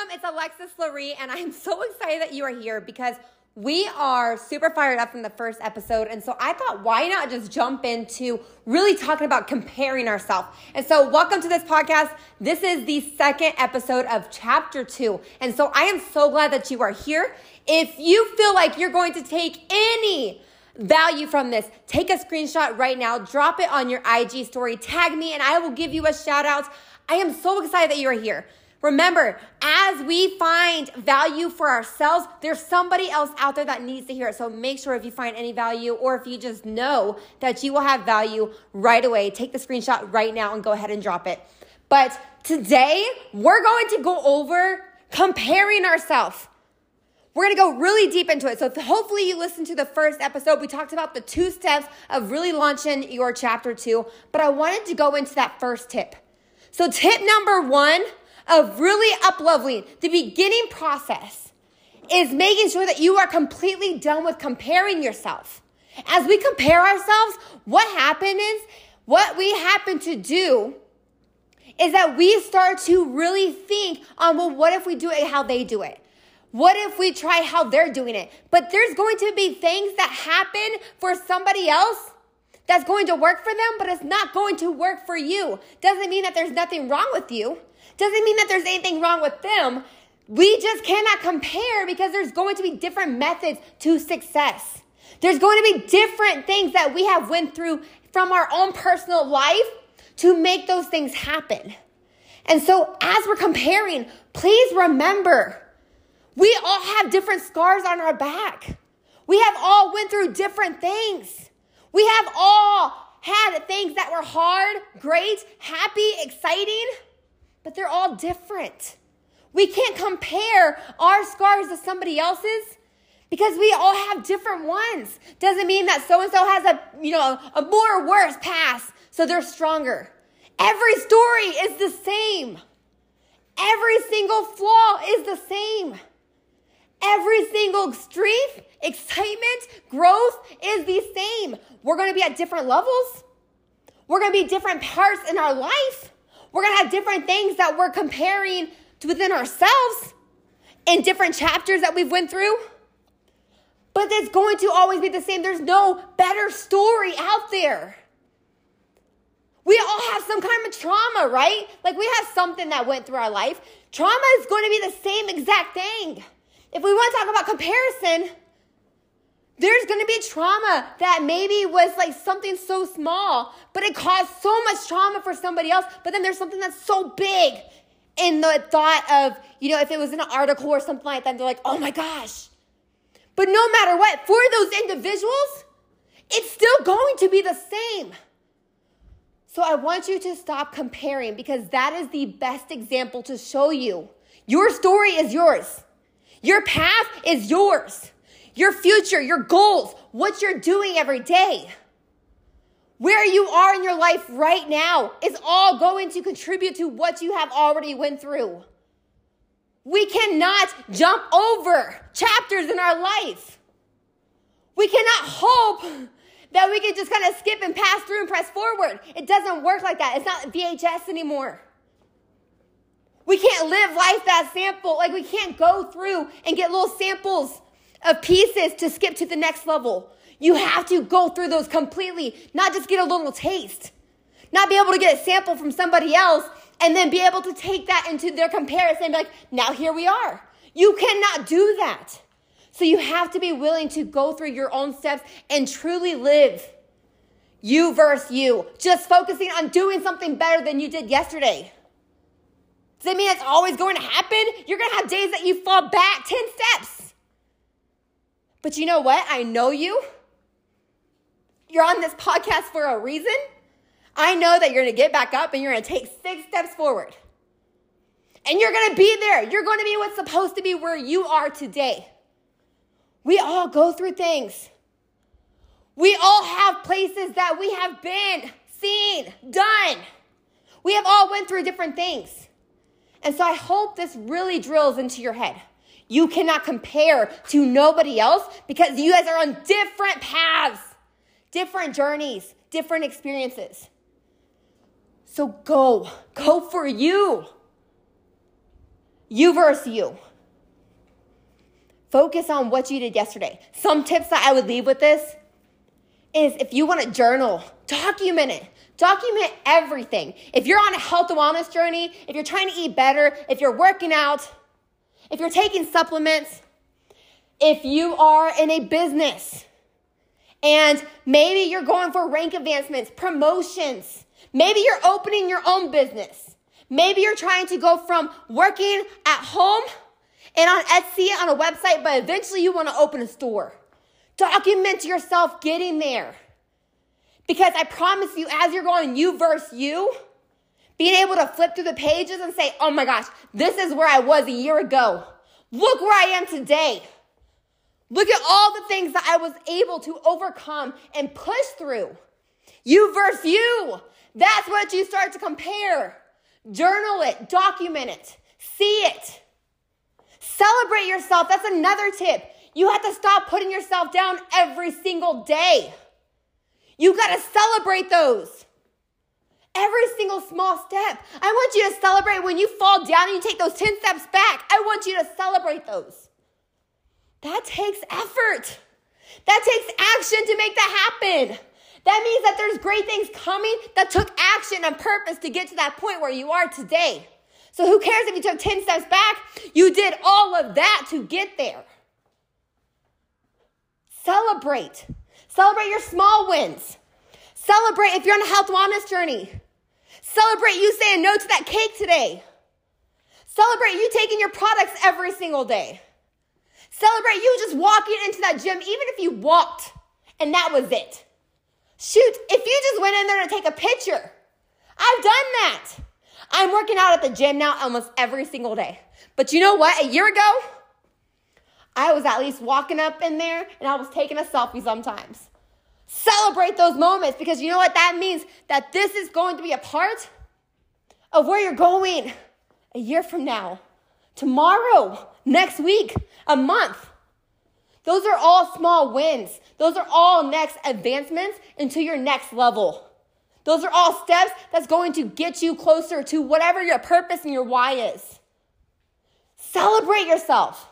welcome. It's Alexis Laree, and I'm so excited that you are here because we are super fired up from the first episode. And so I thought, why not just jump into really talking about comparing ourselves? And so, welcome to this podcast. This is the second episode of chapter two. And so, I am so glad that you are here. If you feel like you're going to take any value from this, take a screenshot right now, drop it on your IG story, tag me, and I will give you a shout out. I am so excited that you are here. Remember, as we find value for ourselves, there's somebody else out there that needs to hear it. So make sure if you find any value or if you just know that you will have value right away, take the screenshot right now and go ahead and drop it. But today, we're going to go over comparing ourselves. We're to go really deep into it. So hopefully you listened to the first episode. We talked about the two steps of really launching your chapter two, but I wanted to go into that first tip. So tip number one of really upleveling the beginning process is making sure that you are completely done with comparing yourself. As we compare ourselves, what happens is what we happen to do is that we start to really think on, well, what if we do it how they do it? What if we try how they're doing it? But there's going to be things that happen for somebody else that's going to work for them, but it's not going to work for you. Doesn't mean that there's nothing wrong with you. Doesn't mean that there's anything wrong with them. We just cannot compare because there's going to be different methods to success. There's going to be different things that we have went through from our own personal life to make those things happen. And so as we're comparing, please remember, we all have different scars on our back. We have all went through different things. We have all had things that were hard, great, happy, exciting but they're all different. We can't compare our scars to somebody else's because we all have different ones. Doesn't mean that so and so has a, you know, a more or worse past, so they're stronger. Every story is the same. Every single flaw is the same. Every single strength, excitement, growth is the same. We're going to be at different levels. We're going to be different parts in our life. We're going to have different things that we're comparing to within ourselves in different chapters that we've went through. But it's going to always be the same. There's no better story out there. We all have some kind of trauma, right? Like we have something that went through our life. Trauma is going to be the same exact thing. If we want to talk about comparison, there's to be trauma that maybe was like something so small, but it caused so much trauma for somebody else. But then there's something that's so big in the thought of, you know, if it was in an article or something like that, they're like, oh my gosh. But no matter what, for those individuals, it's still going to be the same. So I want you to stop comparing because that is the best example to show you. Your story is yours. Your path is yours your future, your goals, what you're doing every day. Where you are in your life right now is all going to contribute to what you have already went through. We cannot jump over chapters in our life. We cannot hope that we can just kind of skip and pass through and press forward. It doesn't work like that. It's not VHS anymore. We can't live life that sample. Like we can't go through and get little samples of pieces to skip to the next level. You have to go through those completely, not just get a little taste, not be able to get a sample from somebody else and then be able to take that into their comparison and be like, now here we are. You cannot do that. So you have to be willing to go through your own steps and truly live you versus you, just focusing on doing something better than you did yesterday. Does that mean it's always going to happen? You're going to have days that you fall back 10 steps. But you know what? I know you. You're on this podcast for a reason. I know that you're going to get back up and you're going to take six steps forward. And you're going to be there. You're going to be what's supposed to be where you are today. We all go through things. We all have places that we have been, seen, done. We have all went through different things. And so I hope this really drills into your head. You cannot compare to nobody else because you guys are on different paths, different journeys, different experiences. So go, go for you. you versus you. Focus on what you did yesterday. Some tips that I would leave with this is if you want to journal, document it. Document everything. If you're on a health and wellness journey, if you're trying to eat better, if you're working out, if you're taking supplements, if you are in a business and maybe you're going for rank advancements, promotions, maybe you're opening your own business. Maybe you're trying to go from working at home and on Etsy on a website, but eventually you want to open a store. Document yourself getting there. Because I promise you, as you're going you versus you, being able to flip through the pages and say, oh my gosh, this is where I was a year ago. Look where I am today. Look at all the things that I was able to overcome and push through. You versus you. That's what you start to compare. Journal it, document it, see it. Celebrate yourself. That's another tip. You have to stop putting yourself down every single day. You got to celebrate those. Every single small step. I want you to celebrate when you fall down and you take those 10 steps back. I want you to celebrate those. That takes effort. That takes action to make that happen. That means that there's great things coming that took action and purpose to get to that point where you are today. So who cares if you took 10 steps back? You did all of that to get there. Celebrate. Celebrate your small wins. Celebrate if you're on a health wellness journey. Celebrate you saying no to that cake today. Celebrate you taking your products every single day. Celebrate you just walking into that gym, even if you walked and that was it. Shoot, if you just went in there to take a picture, I've done that. I'm working out at the gym now almost every single day. But you know what? A year ago, I was at least walking up in there and I was taking a selfie sometimes. Celebrate those moments because you know what that means? That this is going to be a part of where you're going a year from now, tomorrow, next week, a month. Those are all small wins. Those are all next advancements into your next level. Those are all steps that's going to get you closer to whatever your purpose and your why is. Celebrate yourself.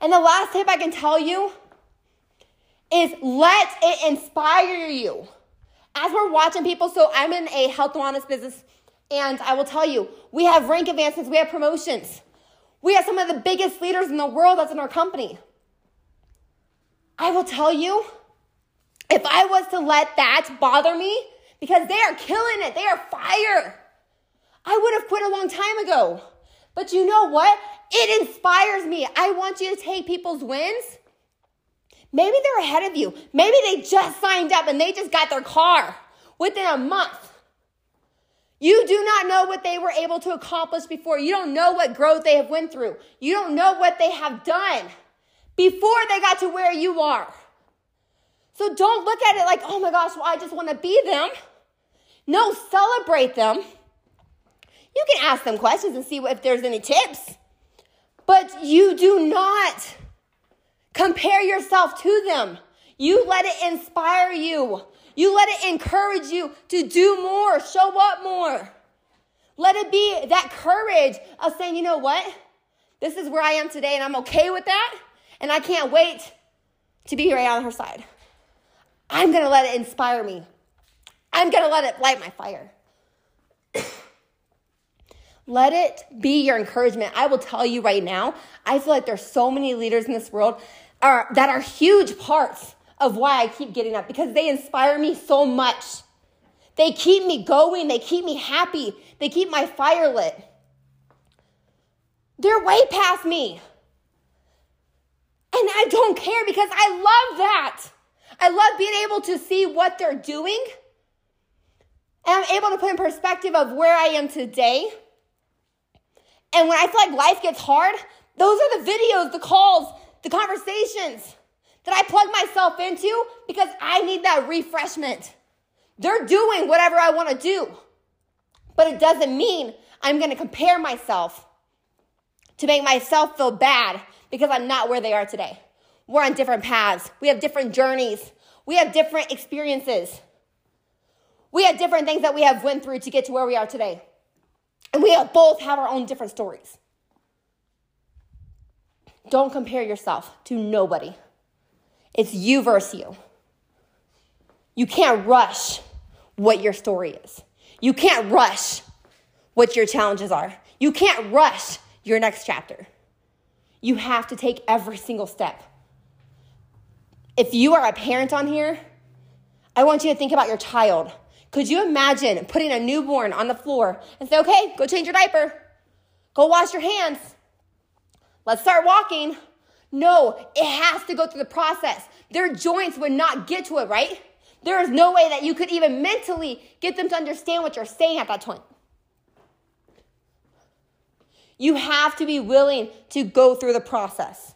And the last tip I can tell you is let it inspire you. As we're watching people, so I'm in a health and wellness business, and I will tell you, we have rank advancements, we have promotions. We have some of the biggest leaders in the world that's in our company. I will tell you, if I was to let that bother me, because they are killing it, they are fire, I would have quit a long time ago. But you know what? It inspires me. I want you to take people's wins. Maybe they're ahead of you. Maybe they just signed up and they just got their car within a month. You do not know what they were able to accomplish before. You don't know what growth they have went through. You don't know what they have done before they got to where you are. So don't look at it like, oh my gosh, well, I just want to be them. No, celebrate them. You can ask them questions and see if there's any tips. But you do not compare yourself to them. You let it inspire you. You let it encourage you to do more, show up more. Let it be that courage of saying, you know what? This is where I am today and I'm okay with that. And I can't wait to be right on her side. I'm going to let it inspire me. I'm going to let it light my fire. let it be your encouragement. I will tell you right now, I feel like there's so many leaders in this world are, that are huge parts of why I keep getting up because they inspire me so much. They keep me going, they keep me happy, they keep my fire lit. They're way past me. And I don't care because I love that. I love being able to see what they're doing. And I'm able to put in perspective of where I am today. And when I feel like life gets hard, those are the videos, the calls, the conversations that I plug myself into because I need that refreshment. They're doing whatever I want to do. But it doesn't mean I'm going to compare myself to make myself feel bad because I'm not where they are today. We're on different paths. We have different journeys. We have different experiences. We have different things that we have went through to get to where we are today. And we both have our own different stories. don't compare yourself to nobody. It's you versus you. You can't rush what your story is. You can't rush what your challenges are. You can't rush your next chapter. You have to take every single step. If you are a parent on here, I want you to think about your child. Could you imagine putting a newborn on the floor and say, okay, go change your diaper, go wash your hands, let's start walking? No, it has to go through the process. Their joints would not get to it, right? There is no way that you could even mentally get them to understand what you're saying at that point. You have to be willing to go through the process.